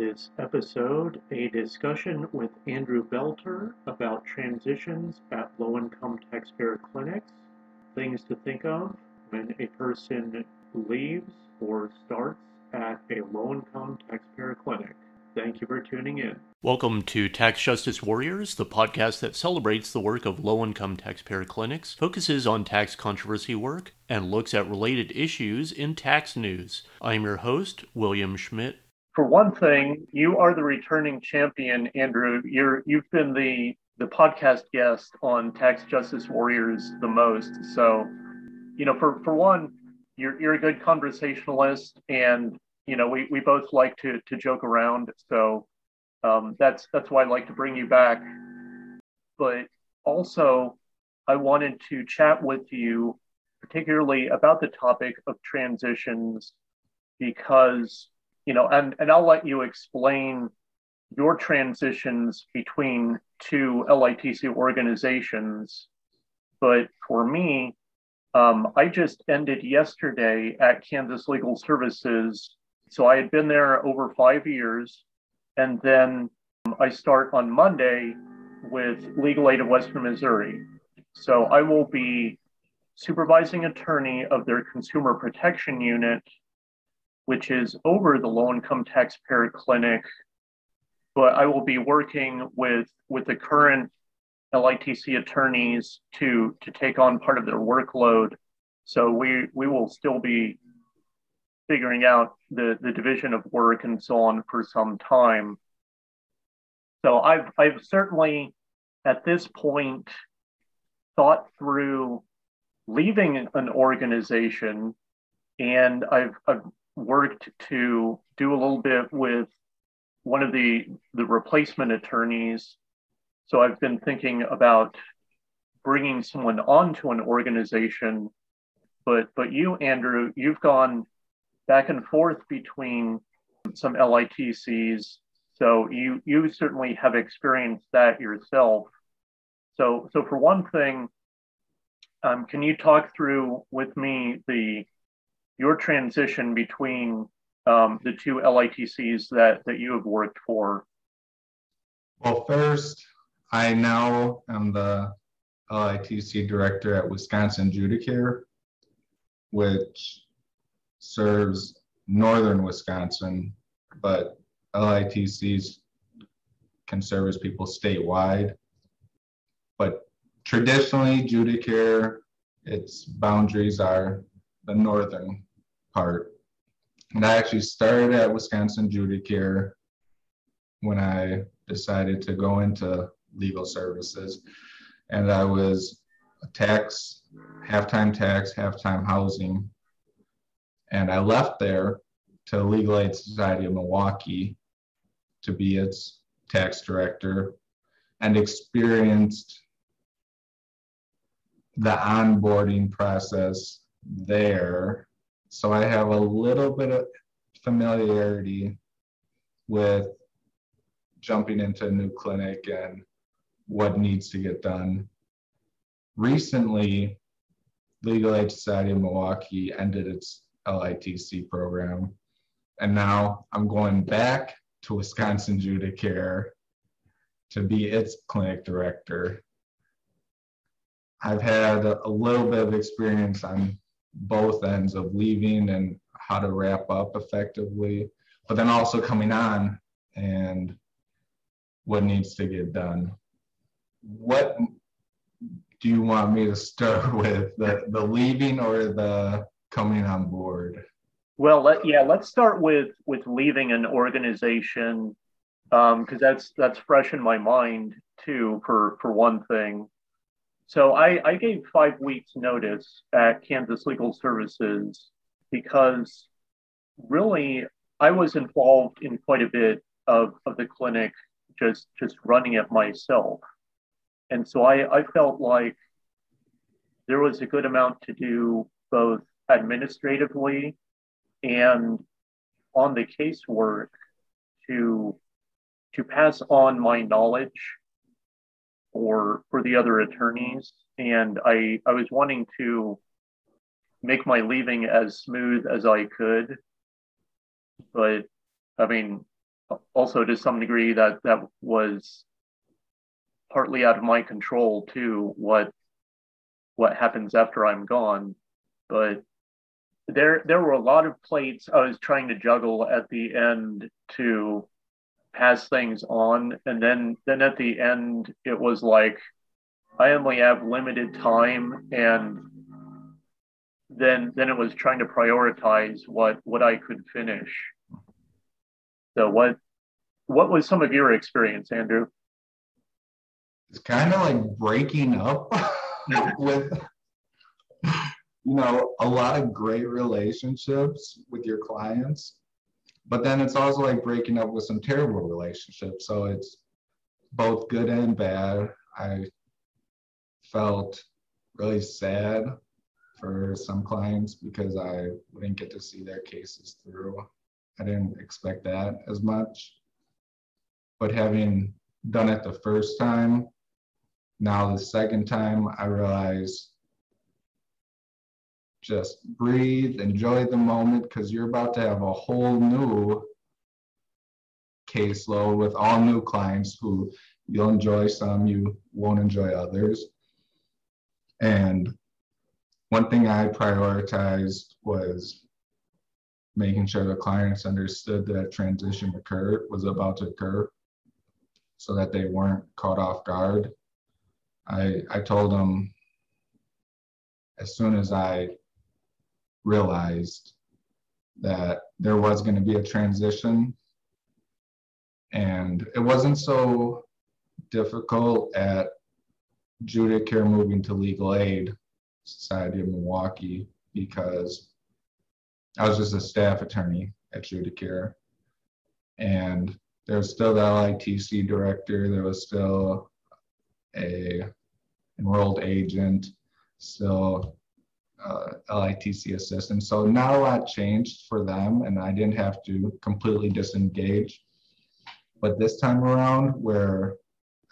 this episode a discussion with Andrew Belter about transitions at low income taxpayer clinics, things to think of when a person leaves or starts at a low income taxpayer clinic. Thank you for tuning in. Welcome to Tax Justice Warriors, the podcast that celebrates the work of low income taxpayer clinics, focuses on tax controversy work, and looks at related issues in tax news. I'm your host, William Schmidt. For one thing, you are the returning champion, Andrew. You're you've been the the podcast guest on Tax Justice Warriors the most. So, you know, for for one, you're you're a good conversationalist and you know, we, we both like to to joke around. So um, that's that's why I like to bring you back. But also, I wanted to chat with you, particularly about the topic of transitions, because you know, and and I'll let you explain your transitions between two LITC organizations. But for me, um, I just ended yesterday at Kansas Legal Services so I had been there over five years. And then I start on Monday with Legal Aid of Western Missouri. So I will be supervising attorney of their consumer protection unit, which is over the low income taxpayer clinic. But I will be working with, with the current LITC attorneys to, to take on part of their workload. So we, we will still be figuring out the, the division of work and so on for some time. So I've, I've certainly at this point thought through leaving an organization and I've, I've worked to do a little bit with one of the, the replacement attorneys. So I've been thinking about bringing someone onto an organization but but you andrew you've gone back and forth between some LITCs. So you you certainly have experienced that yourself. So so for one thing, um, can you talk through with me the your transition between um, the two LITCs that that you have worked for? Well, first, I now am the LITC director at Wisconsin Judicare, which serves northern Wisconsin, but LITCs can service people statewide. But traditionally, Judicare, its boundaries are the northern part. And I actually started at Wisconsin Judicare when I decided to go into legal services. And I was a tax, half-time tax, half-time housing and I left there to Legal Aid Society of Milwaukee to be its tax director and experienced the onboarding process there. So I have a little bit of familiarity with jumping into a new clinic and what needs to get done. Recently, Legal Aid Society of Milwaukee ended its LITC program. And now I'm going back to Wisconsin Judicare to be its clinic director. I've had a little bit of experience on both ends of leaving and how to wrap up effectively, but then also coming on and what needs to get done. What do you want me to start with? The, the leaving or the coming on board? Well, let, yeah, let's start with with leaving an organization because um, that's that's fresh in my mind too. For for one thing, so I, I gave five weeks notice at Kansas Legal Services because really I was involved in quite a bit of, of the clinic just just running it myself. And so I, I felt like there was a good amount to do both administratively and on the casework to to pass on my knowledge for for the other attorneys. And i i was wanting to make my leaving as smooth as i could. But i mean also to some degree that that was partly out of my control too what what happens after i'm gone. But there there were a lot of plates i was trying to juggle at the end to pass things on and then then at the end it was like i only have limited time and then then it was trying to prioritize what what i could finish. So what what was some of your experience andrew? It's kind of like breaking up with you know a lot of great relationships with your clients but then it's also like breaking up with some terrible relationships. So it's both good and bad. I felt really sad for some clients because i wouldn't get to see their cases through. I didn't expect that as much. But having done it the first time now the second time i realized just breathe, enjoy the moment because you're about to have a whole new caseload with all new clients who you'll enjoy some, you won't enjoy others. And one thing I prioritized was making sure the clients understood that transition occurred was about to occur so that they weren't caught off guard. I, I told them as soon as I realized that there was going to be a transition. And it wasn't so difficult at Judicare moving to legal aid society of milwaukee because i was just a staff attorney at Judicare and there was still the litc director. There was still a enrolled agent still uh, LITC assistant. So not a lot changed for them, and I didn't have to completely disengage. But this time around, where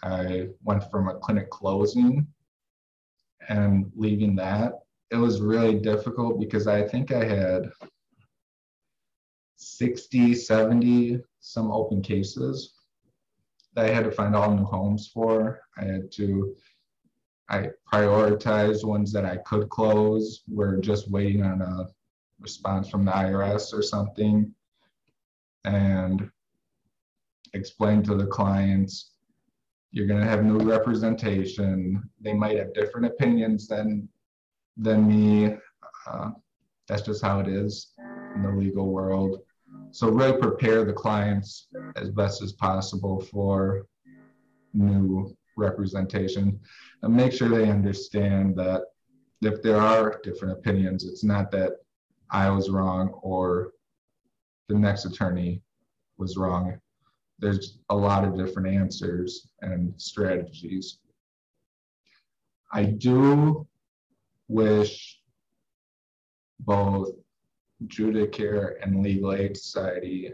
I went from a clinic closing and leaving that, it was really difficult because I think I had 60, 70 some open cases that I had to find all new homes for. I had to I prioritized ones that I could close. We're just waiting on a response from the IRS or something and explain to the clients you're going to have new representation. They might have different opinions than than me. Uh, that's just how it is in the legal world. So really prepare the clients as best as possible for new representation and make sure they understand that if there are different opinions, it's not that I was wrong or the next attorney was wrong. There's a lot of different answers and strategies. I do wish both Judicare and Legal Aid Society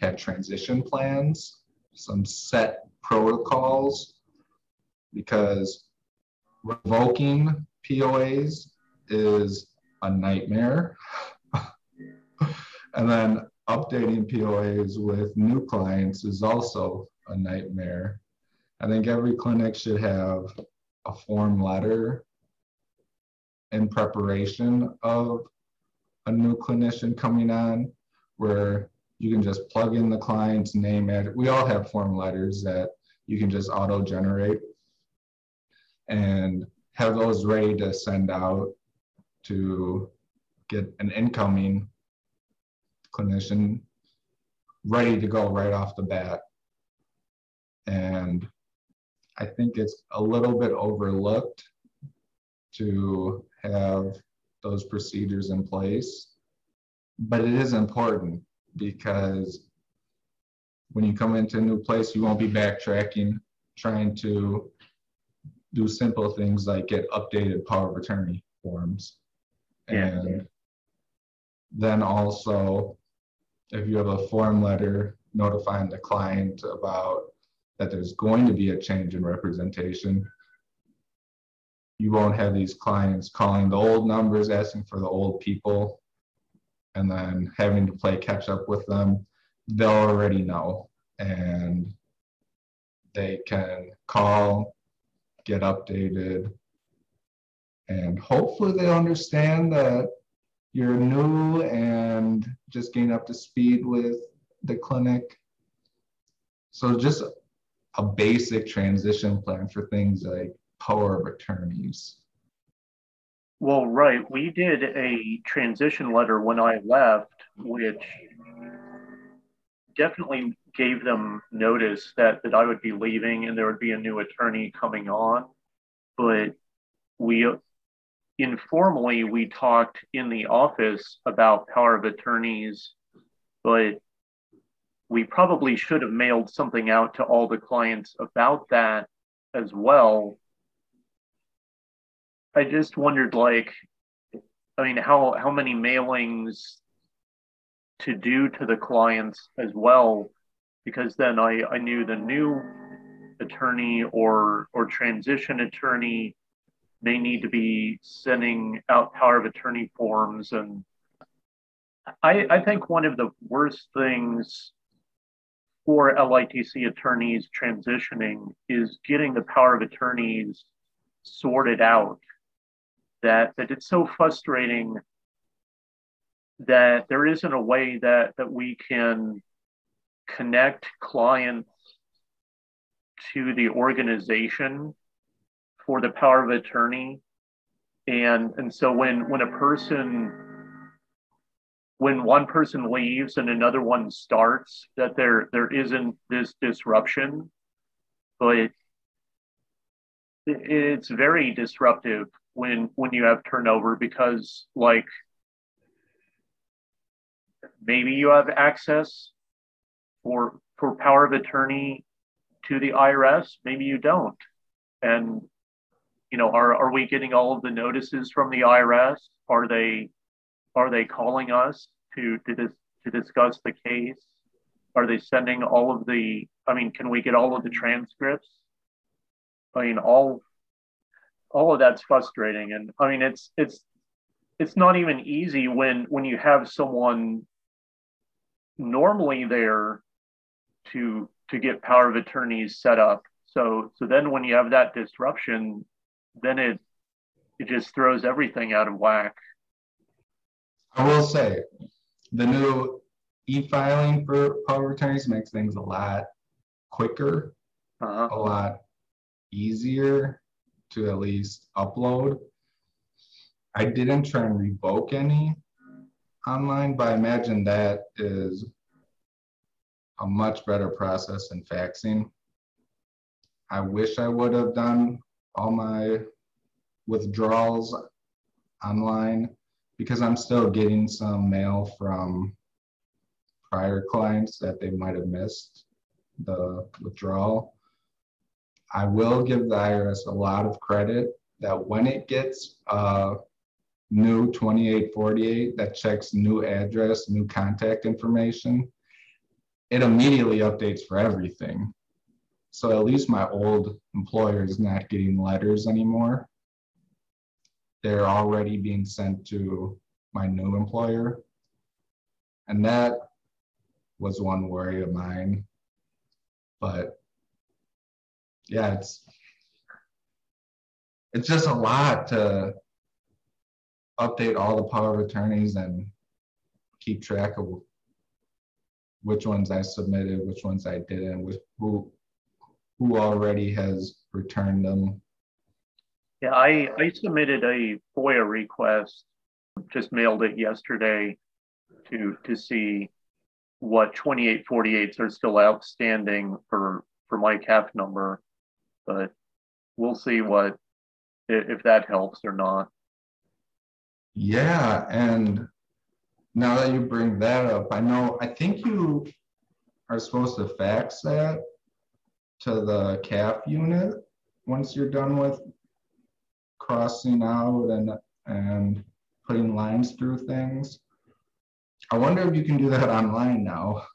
had transition plans, some set protocols because revoking POAs is a nightmare. and then updating POAs with new clients is also a nightmare. I think every clinic should have a form letter in preparation of a new clinician coming on where you can just plug in the client's name. And we all have form letters that you can just auto generate and have those ready to send out to get an incoming clinician ready to go right off the bat. And I think it's a little bit overlooked to have those procedures in place, but it is important because when you come into a new place, you won't be backtracking, trying to do simple things like get updated power of attorney forms. Yeah. And then also, if you have a form letter notifying the client about that there's going to be a change in representation, you won't have these clients calling the old numbers, asking for the old people, and then having to play catch up with them. They'll already know. and they can call, get updated, and hopefully they understand that you're new and just getting up to speed with the clinic. So just a basic transition plan for things like power of attorneys. Well, right. We did a transition letter when I left, which definitely gave them notice that, that I would be leaving and there would be a new attorney coming on. But we informally we talked in the office about power of attorneys, but we probably should have mailed something out to all the clients about that as well. I just wondered like I mean how how many mailings to do to the clients as well because then I, I knew the new attorney or or transition attorney may need to be sending out power of attorney forms and I, I think one of the worst things for LITC attorneys transitioning is getting the power of attorneys sorted out. That that it's so frustrating that there isn't a way that that we can connect clients to the organization for the power of attorney. And and so when when a person when one person leaves and another one starts that there there isn't this disruption but it, it's very disruptive when when you have turnover because like maybe you have access for for power of attorney to the IRS maybe you don't and you know are are we getting all of the notices from the IRS are they are they calling us to to, dis, to discuss the case? Are they sending all of the? I mean, can we get all of the transcripts? I mean, all all of that's frustrating, and I mean, it's it's it's not even easy when when you have someone normally there to to get power of attorneys set up. So so then when you have that disruption, then it it just throws everything out of whack. I will say the new e-filing for power of attorneys makes things a lot quicker, uh-huh. a lot easier to at least upload. I didn't try and revoke any online, but I imagine that is a much better process than faxing. I wish I would have done all my withdrawals online because I'm still getting some mail from prior clients that they might have missed the withdrawal. I will give the IRS a lot of credit that when it gets a new 2848 that checks new address, new contact information, it immediately updates for everything. So at least my old employer is not getting letters anymore they're already being sent to my new employer. And that was one worry of mine. But yeah, it's it's just a lot to update all the power of attorneys and keep track of which ones I submitted, which ones I didn't, with who who already has returned them yeah, I, I submitted a FOIA request, just mailed it yesterday to to see what 2848s are still outstanding for for my CAF number, but we'll see what if that helps or not. Yeah, and now that you bring that up, I know I think you are supposed to fax that to the CAF unit once you're done with crossing out and and putting lines through things. I wonder if you can do that online now.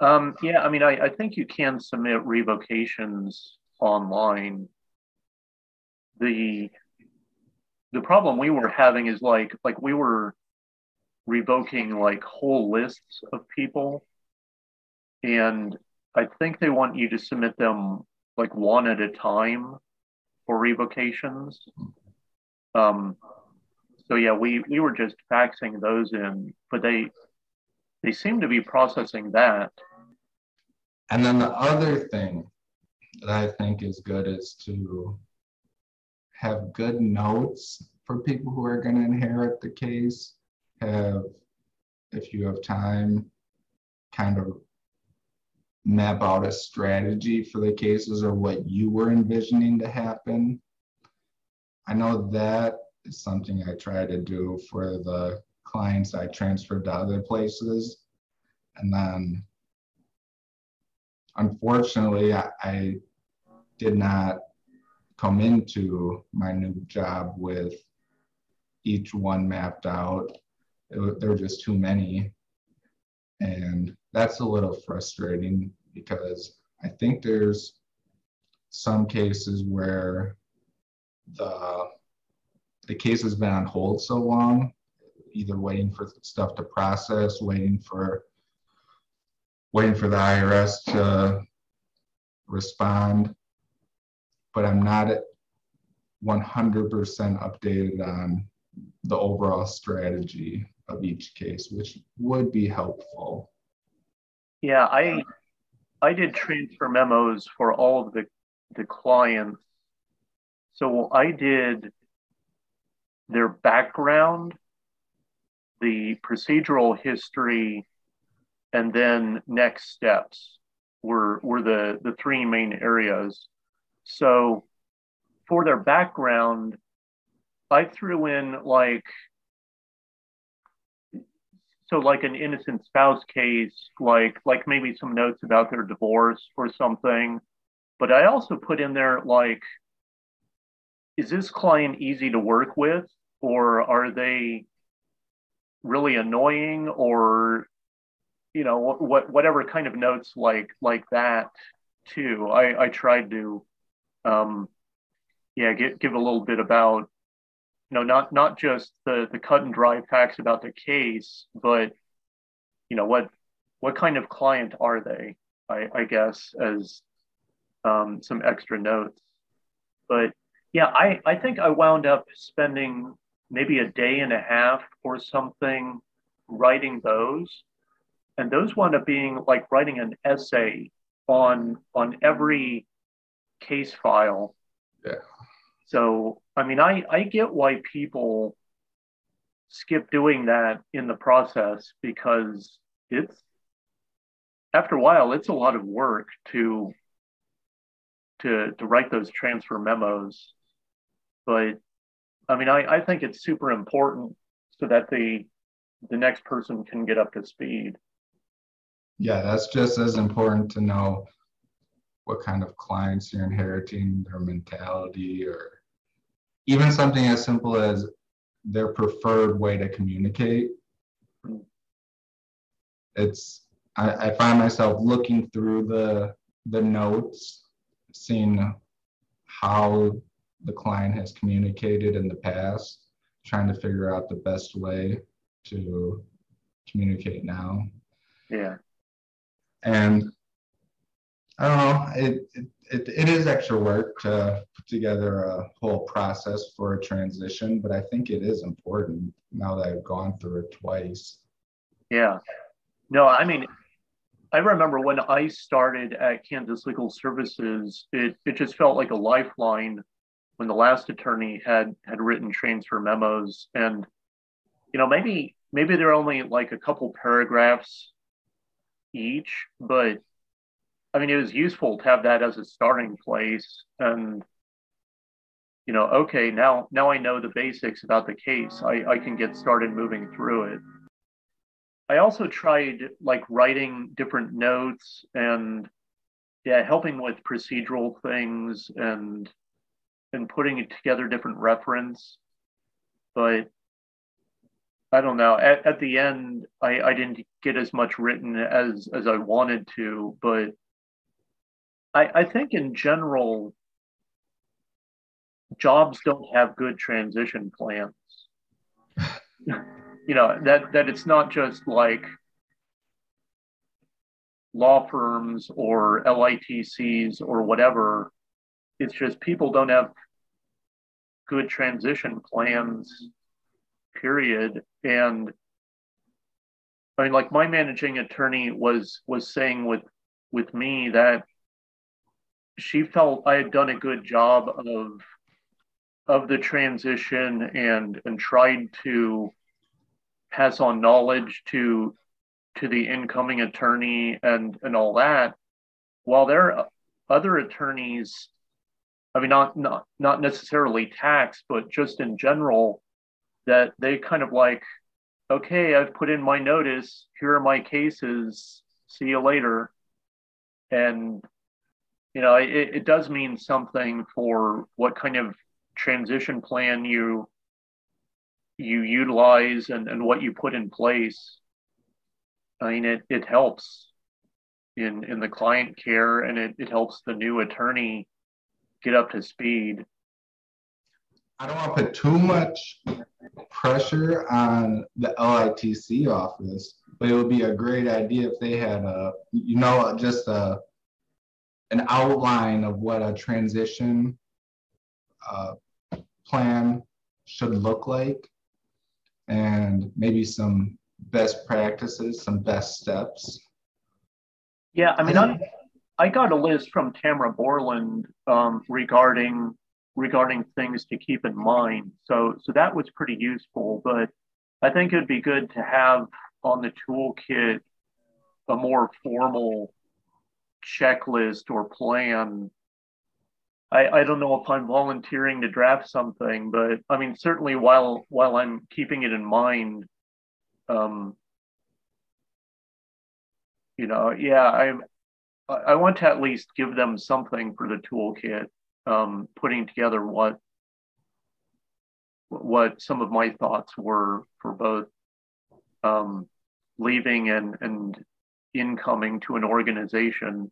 Um, yeah, I mean, I, I think you can submit revocations online. The the problem we were having is like like we were revoking like whole lists of people and I think they want you to submit them like one at a time for revocations. Um, so yeah, we we were just faxing those in, but they they seem to be processing that. And then the other thing that I think is good is to have good notes for people who are going to inherit the case. Have, if you have time, kind of map out a strategy for the cases or what you were envisioning to happen. I know that is something I try to do for the clients I transferred to other places. And then unfortunately, I, I did not come into my new job with each one mapped out. It, there were just too many. And that's a little frustrating because I think there's some cases where the the case has been on hold so long, either waiting for stuff to process, waiting for waiting for the IRS to respond, but I'm not 100% updated on the overall strategy of each case, which would be helpful. Yeah, I I did transfer memos for all of the the clients. So I did their background, the procedural history, and then next steps were were the the three main areas. So for their background, I threw in like so like an innocent spouse case, like like maybe some notes about their divorce or something. But I also put in there like, is this client easy to work with, or are they really annoying, or you know what whatever kind of notes like like that too. I I tried to um, yeah give give a little bit about you know not not just the the cut and dry facts about the case, but you know what what kind of client are they? I, I guess as um, some extra notes. But yeah, I, I think I wound up spending maybe a day and a half or something writing those and those wound up being like writing an essay on on every case file. Yeah. So I mean, I I get why people skip doing that in the process because it's after a while it's a lot of work to to to write those transfer memos. But i mean i i think it's super important so that the the next person can get up to speed. Yeah, that's just as important to know what kind of clients you're inheriting, their mentality, or even something as simple as their preferred way to communicate. It's I, I find myself looking through the the notes, seeing how the client has communicated in the past, trying to figure out the best way to communicate now. Yeah and I don't know, it, it, it, it is extra work to put together a whole process for a transition, but I think it is important now that I've gone through it twice. Yeah. No, I mean, I remember when I started at Kansas Legal Services, it, it just felt like a lifeline when the last attorney had had written transfer memos. And, you know, maybe maybe they're only like a couple paragraphs each, but I mean, it was useful to have that as a starting place. And, you know, okay, now, now I know the basics about the case. I, I can get started moving through it. I also tried like writing different notes and yeah, helping with procedural things and and putting it together different reference. But I don't know. At, at the end, I, I didn't get as much written as as I wanted to, but I, I think in general, jobs don't have good transition plans. you know that that it's not just like law firms or LITCs or whatever. It's just people don't have good transition plans, period. And I mean, like my managing attorney was was saying with with me that she felt I had done a good job of of the transition and and tried to pass on knowledge to to the incoming attorney and and all that. While there are other attorneys i mean not not not necessarily tax but just in general that they kind of like okay i've put in my notice. Here are my cases. See you later. And you know it, it does mean something for what kind of transition plan you you utilize and, and what you put in place I mean, it, it helps in, in the client care and it, it helps the new attorney get up to speed. I don't want to put too much pressure on the LITC office, but it would be a great idea if they had a, you know, just a, an outline of what a transition uh, plan should look like and maybe some best practices, some best steps? Yeah, I mean, I, I got a list from Tamara Borland um, regarding regarding things to keep in mind. So so that was pretty useful. But I think it'd be good to have on the toolkit a more formal checklist or plan. I, I don't know if I'm volunteering to draft something, but I mean certainly while while I'm keeping it in mind, um, you know, yeah, I I want to at least give them something for the toolkit, um, putting together what what some of my thoughts were for both um, leaving and and incoming to an organization.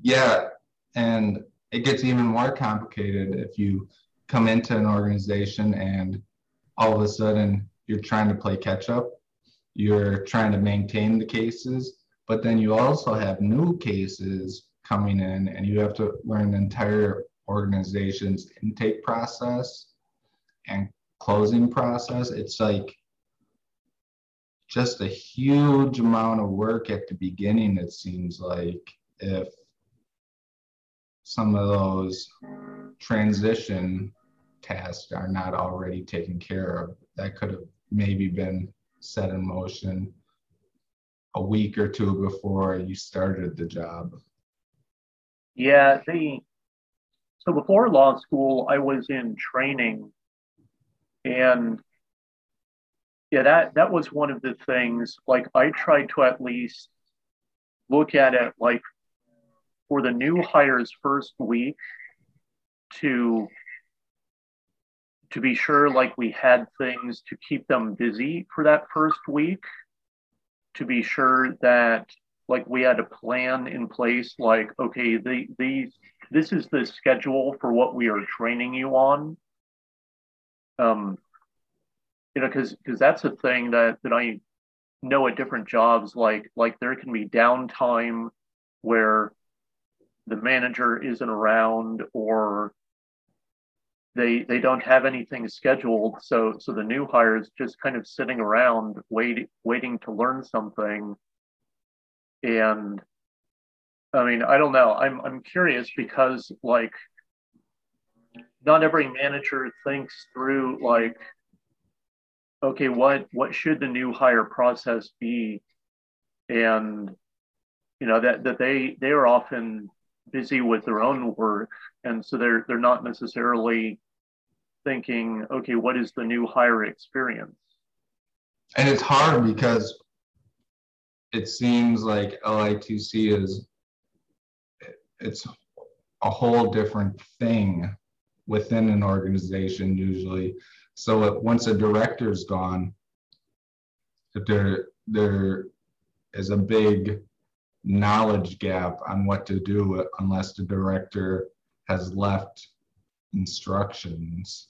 Yeah, and it gets even more complicated if you come into an organization and all of a sudden you're trying to play catch up, you're trying to maintain the cases, but then you also have new cases coming in and you have to learn the entire organization's intake process and closing process. It's like just a huge amount of work at the beginning, it seems like, if some of those transition tasks are not already taken care of. That could have maybe been set in motion a week or two before you started the job? Yeah, the so before law school, I was in training, and yeah, that that was one of the things. Like I tried to at least look at it like for the new hires first week to to be sure like we had things to keep them busy for that first week to be sure that like we had a plan in place like okay the these this is the schedule for what we are training you on um you know because because that's a thing that that i know at different jobs like like there can be downtime where the manager isn't around or they they don't have anything scheduled. So so the new hire is just kind of sitting around waiting waiting to learn something. And i mean i don't know. I'm i'm curious because like not every manager thinks through like okay what what should the new hire process be? And you know that that they they are often busy with their own work. And so they're they're not necessarily thinking okay what is the new hire experience? And it's hard because it seems like litc is it's a whole different thing within an organization usually so if, once a director's gone there there is a big knowledge gap on what to do unless the director has left instructions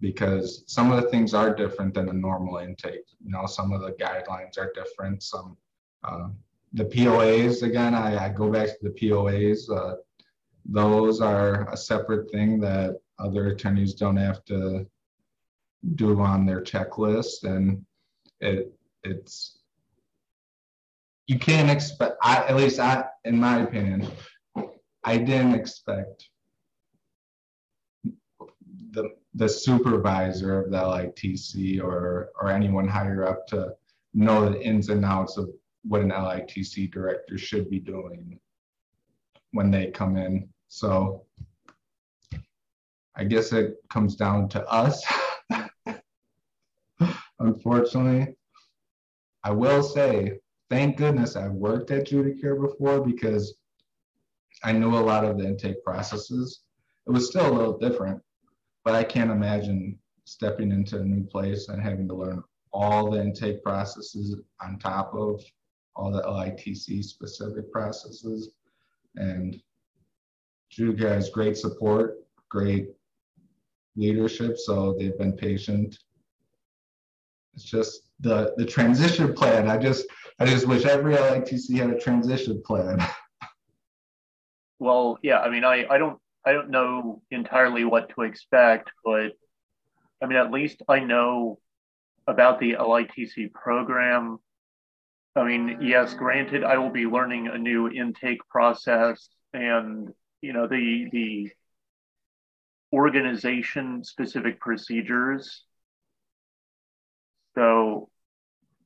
because some of the things are different than a normal intake. You know, some of the guidelines are different. Some uh, the POAs again, I, I go back to the POAs. Uh, those are a separate thing that other attorneys don't have to do on their checklist, and it it's you can't expect. I at least I, in my opinion, I didn't expect the the supervisor of the LITC or or anyone higher up to know the ins and outs of what an LITC director should be doing when they come in. So I guess it comes down to us. Unfortunately, I will say, thank goodness I've worked at Judicare before because I knew a lot of the intake processes. It was still a little different, but I can't imagine stepping into a new place and having to learn all the intake processes on top of all the LITC specific processes. And Judicare has great support, great leadership, so they've been patient. It's just the the transition plan. I just I just wish every LITC had a transition plan. well, yeah, I mean, I I don't I don't know entirely what to expect, but I mean, at least I know about the LITC program. I mean, yes, granted, I will be learning a new intake process and you know the the organization specific procedures. So,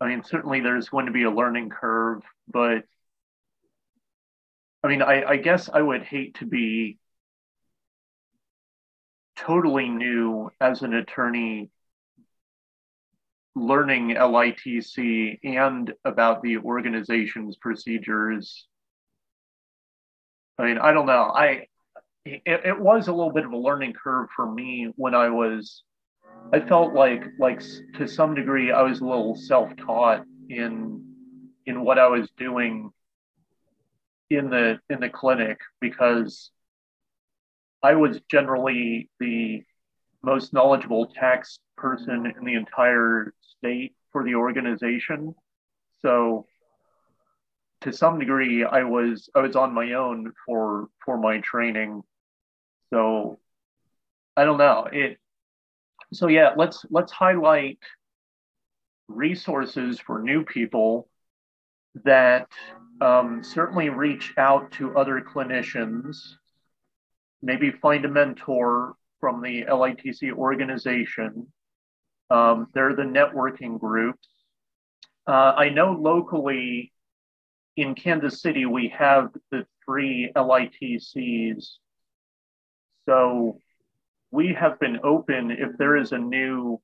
I mean, certainly there's going to be a learning curve, but I mean, I, I guess I would hate to be totally new as an attorney learning LITC and about the organization's procedures. I mean, I don't know. I it, it was a little bit of a learning curve for me when I was. I felt like like to some degree I was a little self-taught in in what I was doing in the in the clinic because I was generally the most knowledgeable tax person in the entire state for the organization. So to some degree I was I was on my own for for my training. So I don't know. It so yeah, let's let's highlight resources for new people that um, certainly reach out to other clinicians maybe find a mentor from the LITC organization. Um, they're the networking groups. Uh, I know locally in Kansas City, we have the three LITCs. So we have been open if there is a new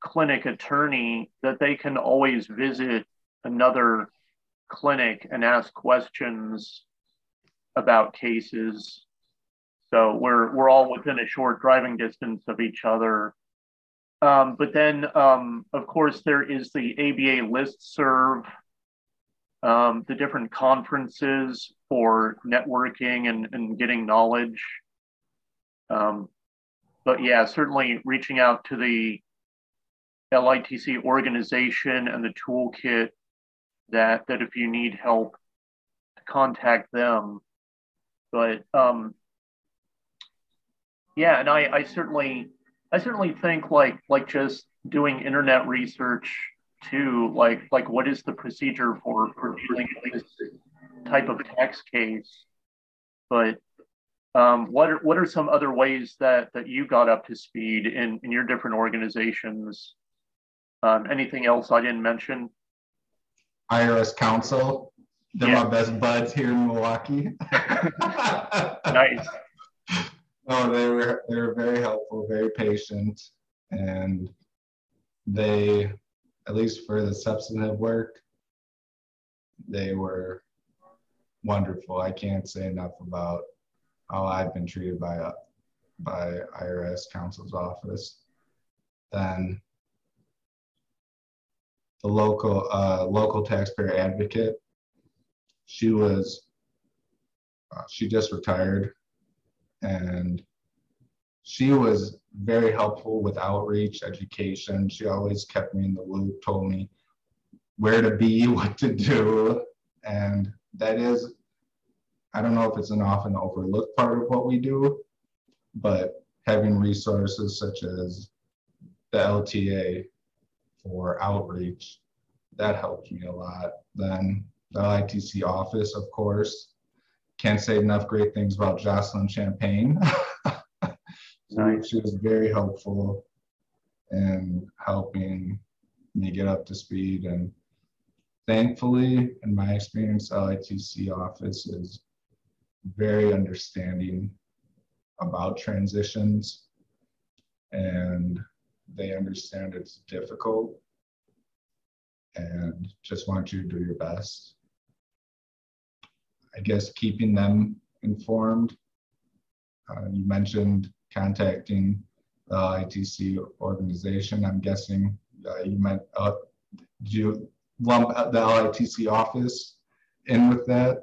clinic attorney that they can always visit another clinic and ask questions about cases so we're we're all within a short driving distance of each other. Um, but then, um, of course, there is the ABA list serve, um, the different conferences for networking and, and getting knowledge. But yeah, certainly reaching out to the LITC organization and the toolkit that that if you need help, contact them. But um, yeah, and I, I certainly I certainly think like like just doing internet research too, like like what is the procedure for for dealing with this type of tax case? But um, what are what are some other ways that that you got up to speed in in your different organizations? Um, anything else I didn't mention? IRS Counsel. They're yeah. my best buds here in Milwaukee. nice. No, they were they were very helpful, very patient, and they, at least for the substantive work, they were wonderful. I can't say enough about how I've been treated by uh, by IRS counsel's office. Then the local uh, local taxpayer advocate, she was uh, she just retired and she was very helpful with outreach, education. She always kept me in the loop, told me where to be, what to do, And that is, I don't know if it's an often overlooked part of what we do, but having resources such as the LTA for outreach, that helps me a lot. Then the ITC office, of course, can't say enough great things about Jocelyn Champagne. nice. She was very helpful in helping me get up to speed. And thankfully, in my experience, the LITC office is very understanding about transitions and they understand it's difficult and just want you to do your best. I guess keeping them informed. Uh, you mentioned contacting the ITC organization. I'm guessing uh, you meant, uh, you lump the LITC office in with that?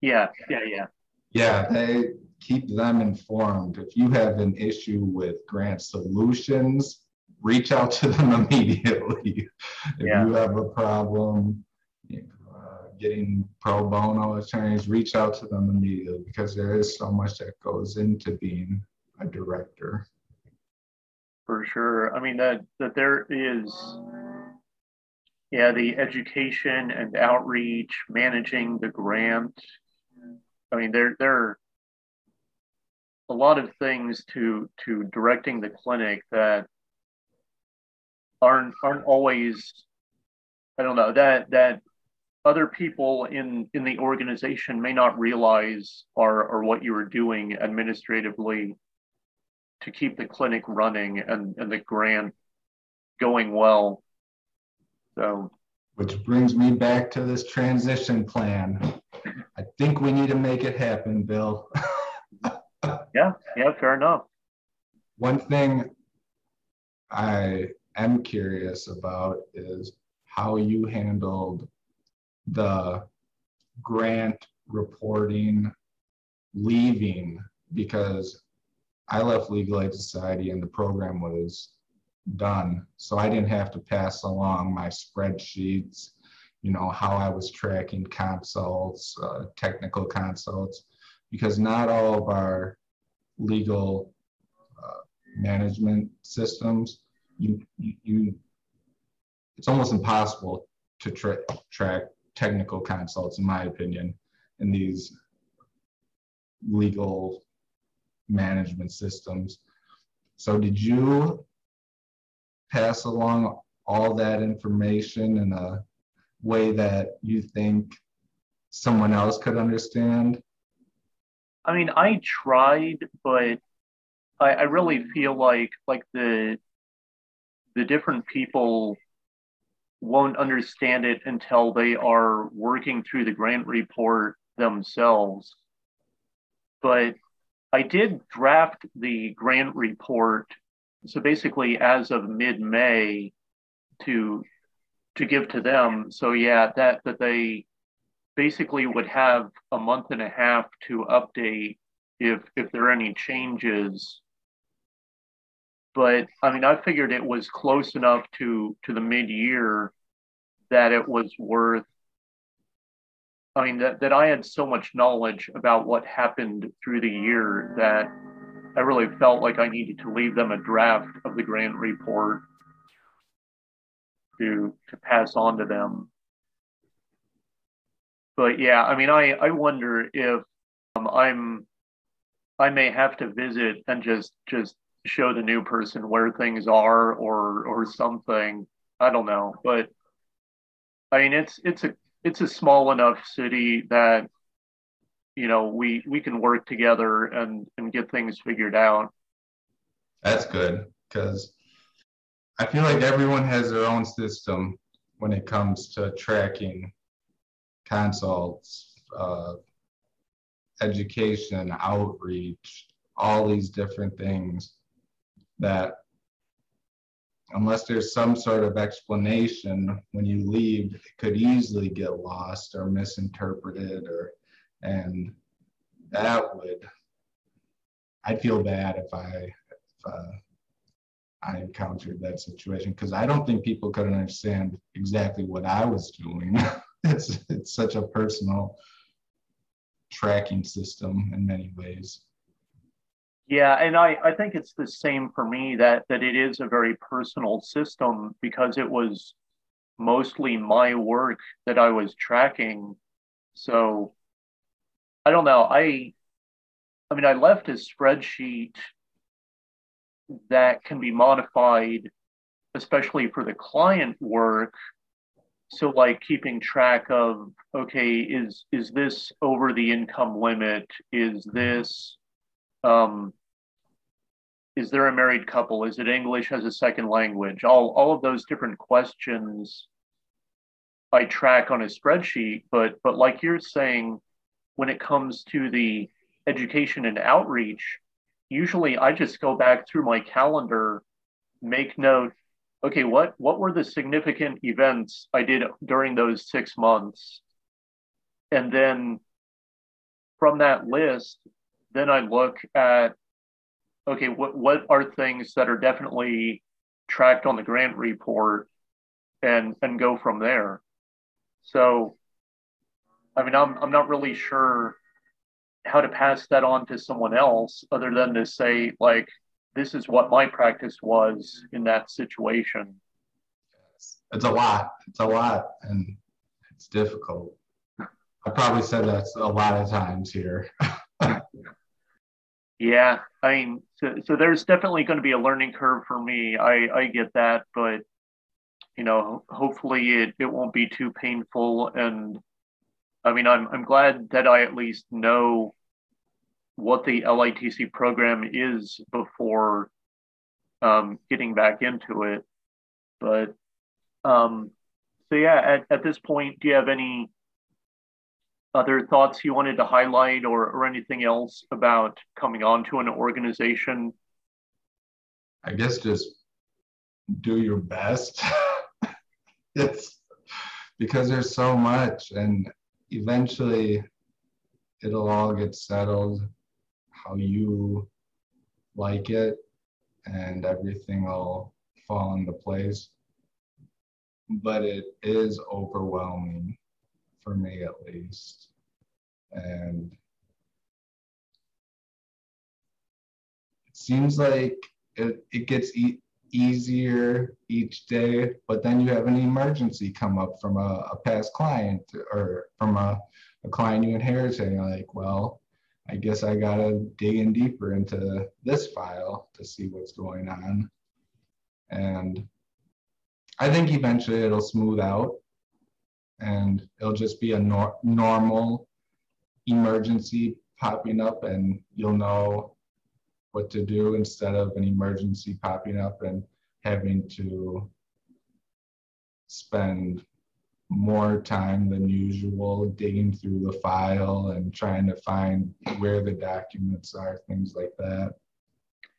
Yeah, yeah, yeah. Yeah, they keep them informed. If you have an issue with grant solutions, reach out to them immediately. if yeah. you have a problem uh, getting pro bono attorneys, reach out to them immediately because there is so much that goes into being a director. For sure. I mean that that there is yeah, the education and outreach, managing the grant. I mean, there there are a lot of things to to directing the clinic that aren't aren't always I don't know that that other people in in the organization may not realize or or what you are doing administratively to keep the clinic running and and the grant going well. So which brings me back to this transition plan. I think we need to make it happen, Bill. yeah, yeah, fair enough. One thing I am curious about is how you handled the grant reporting leaving because I left Legal Aid Society and the program was done. So I didn't have to pass along my spreadsheets, you know, how I was tracking consults, uh, technical consults, because not all of our legal uh, management systems you, you, it's almost impossible to tra- track technical consults, in my opinion, in these legal management systems. So, did you pass along all that information in a way that you think someone else could understand? I mean, I tried, but I, I really feel like like the the different people won't understand it until they are working through the grant report themselves. But I did draft the grant report. So basically, as of mid May, to to give to them. So yeah, that that they basically would have a month and a half to update if if there are any changes but I mean, I figured it was close enough to to the mid year that it was worth. I mean, that, that I had so much knowledge about what happened through the year that I really felt like I needed to leave them a draft of the grant report to to pass on to them. But yeah, I mean, I I wonder if um, I'm I may have to visit and just just show the new person where things are or or something. I don't know, but I mean it's it's a it's a small enough city that you know we we can work together and and get things figured out. That's good because I feel like everyone has their own system when it comes to tracking consults, uh, education, outreach, all these different things that unless there's some sort of explanation when you leave, it could easily get lost or misinterpreted or and that would I'd feel bad if I if uh, I encountered that situation because I don't think people could understand exactly what I was doing. it's it's such a personal tracking system in many ways. Yeah, and I, I think it's the same for me that that it is a very personal system because it was mostly my work that I was tracking. So I don't know. I I mean I left a spreadsheet that can be modified, especially for the client work. So like keeping track of okay, is is this over the income limit? Is this um, is there a married couple? Is it English as a second language? All all of those different questions I track on a spreadsheet, but but like you're saying, when it comes to the education and outreach, usually I just go back through my calendar, make note, okay, what what were the significant events I did during those six months? And then from that list, then I look at okay, what what are things that are definitely tracked on the grant report and and go from there. So I mean I'm I'm not really sure how to pass that on to someone else other than to say like this is what my practice was in that situation. It's a lot. It's a lot. And it's difficult. I probably said that a lot of times here. Yeah. I mean so, so there's definitely going to be a learning curve for me. I i get that. But you know hopefully it, it won't be too painful. And i mean i'm i'm glad that i at least know what the LITC program is before um, getting back into it. But um, so yeah, at, at this point, do you have any other thoughts you wanted to highlight or, or anything else about coming on to an organization? I guess just do your best. it's because there's so much and eventually it'll all get settled how you like it and everything will fall into place. But it is overwhelming for me at least. And it seems like it, it gets e- easier each day, but then you have an emergency come up from a, a past client or from a, a client you inherited. And you're like, well, I guess I gotta dig in deeper into this file to see what's going on. And I think eventually it'll smooth out and it'll just be a nor normal emergency popping up and you'll know what to do instead of an emergency popping up and having to spend more time than usual digging through the file and trying to find where the documents are, things like that.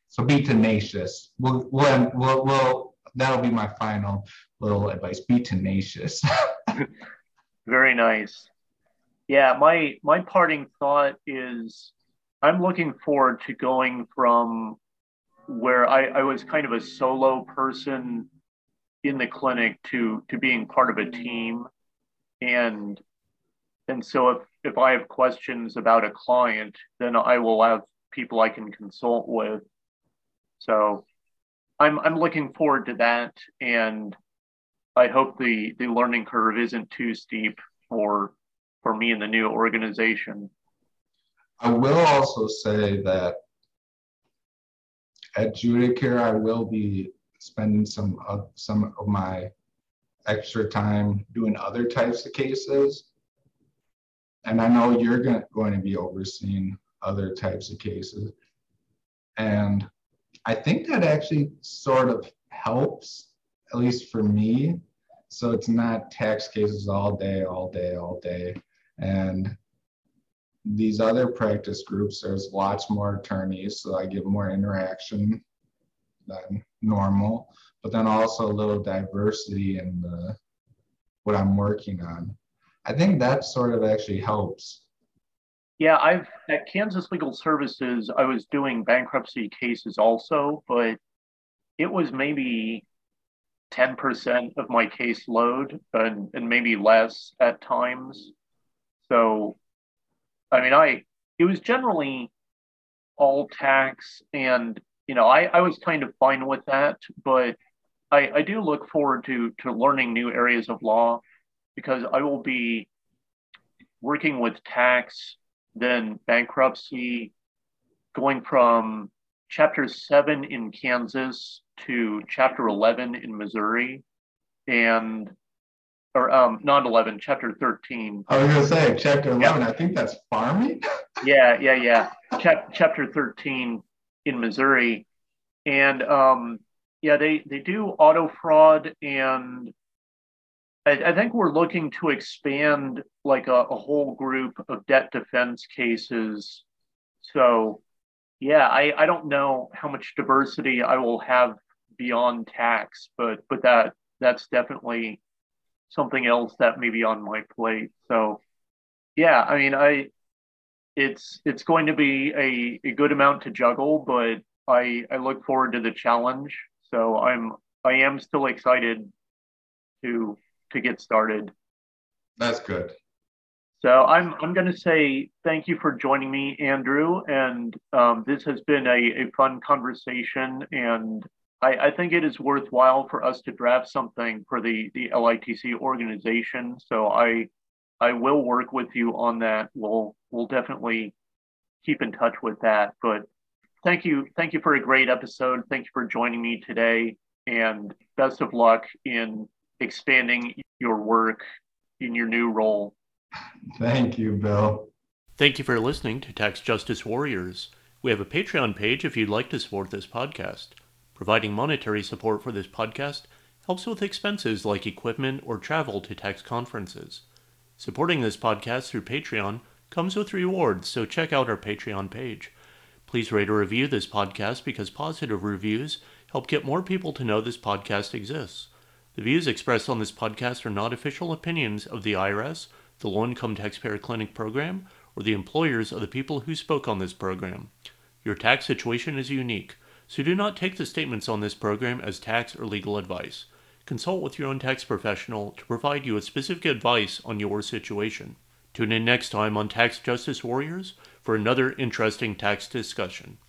So be tenacious. We'll, we'll, we'll, we'll that'll be my final little advice. Be tenacious. Very nice. Yeah, my my parting thought is I'm looking forward to going from where I, I was kind of a solo person in the clinic to to being part of a mm-hmm. team. And and so if if i have questions about a client then i will have people i can consult with. So i'm i'm looking forward to that. And i hope the the learning curve isn't too steep for for me in the new organization. I will also say that at judicare i will be spending some of some of my extra time doing other types of cases. And I know you're going going to be overseeing other types of cases. And I think that actually sort of helps, at least for me. So it's not tax cases all day, all day, all day. And these other practice groups, there's lots more attorneys, so I get more interaction than normal, but then also a little diversity in the, what I'm working on. I think that sort of actually helps. Yeah, I've at Kansas Legal Services, I was doing bankruptcy cases also, but it was maybe 10% of my caseload and, and maybe less at times. So, I mean, I, it was generally all tax and, you know, I, I was kind of fine with that, but I, I do look forward to, to learning new areas of law because I will be working with tax, then bankruptcy, going from chapter seven in Kansas to chapter 11 in Missouri and or um not 11 chapter 13 i was gonna say chapter 11 i think that's farming? Yeah yeah yeah. Ch- chapter 13 in missouri and um yeah they they do auto fraud and I, I think we're looking to expand like a, a whole group of debt defense cases so yeah i i don't know how much diversity i will have beyond tax, but but that that's definitely something else that may be on my plate. So yeah, I mean I it's it's going to be a, a good amount to juggle, but I I look forward to the challenge. So I'm I am still excited to to get started. That's good. So I'm I'm going to say thank you for joining me, Andrew, and um, this has been a, a fun conversation, and I, I, think it is worthwhile for us to draft something for the, the LITC organization. So I I will work with you on that. We'll we'll definitely keep in touch with that. But thank you, thank you for a great episode. Thank you for joining me today, and best of luck in expanding your work in your new role. Thank you, Bill. Thank you for listening to Tax Justice Warriors. We have a Patreon page if you'd like to support this podcast. Providing monetary support for this podcast helps with expenses like equipment or travel to tax conferences. Supporting this podcast through Patreon comes with rewards, so check out our Patreon page. Please rate or review this podcast because positive reviews help get more people to know this podcast exists. The views expressed on this podcast are not official opinions of the IRS, the Low Income Taxpayer Clinic program, or the employers of the people who spoke on this program. Your tax situation is unique so do not take the statements on this program as tax or legal advice. Consult with your own tax professional to provide you with specific advice on your situation. Tune in next time on Tax Justice Warriors for another interesting tax discussion.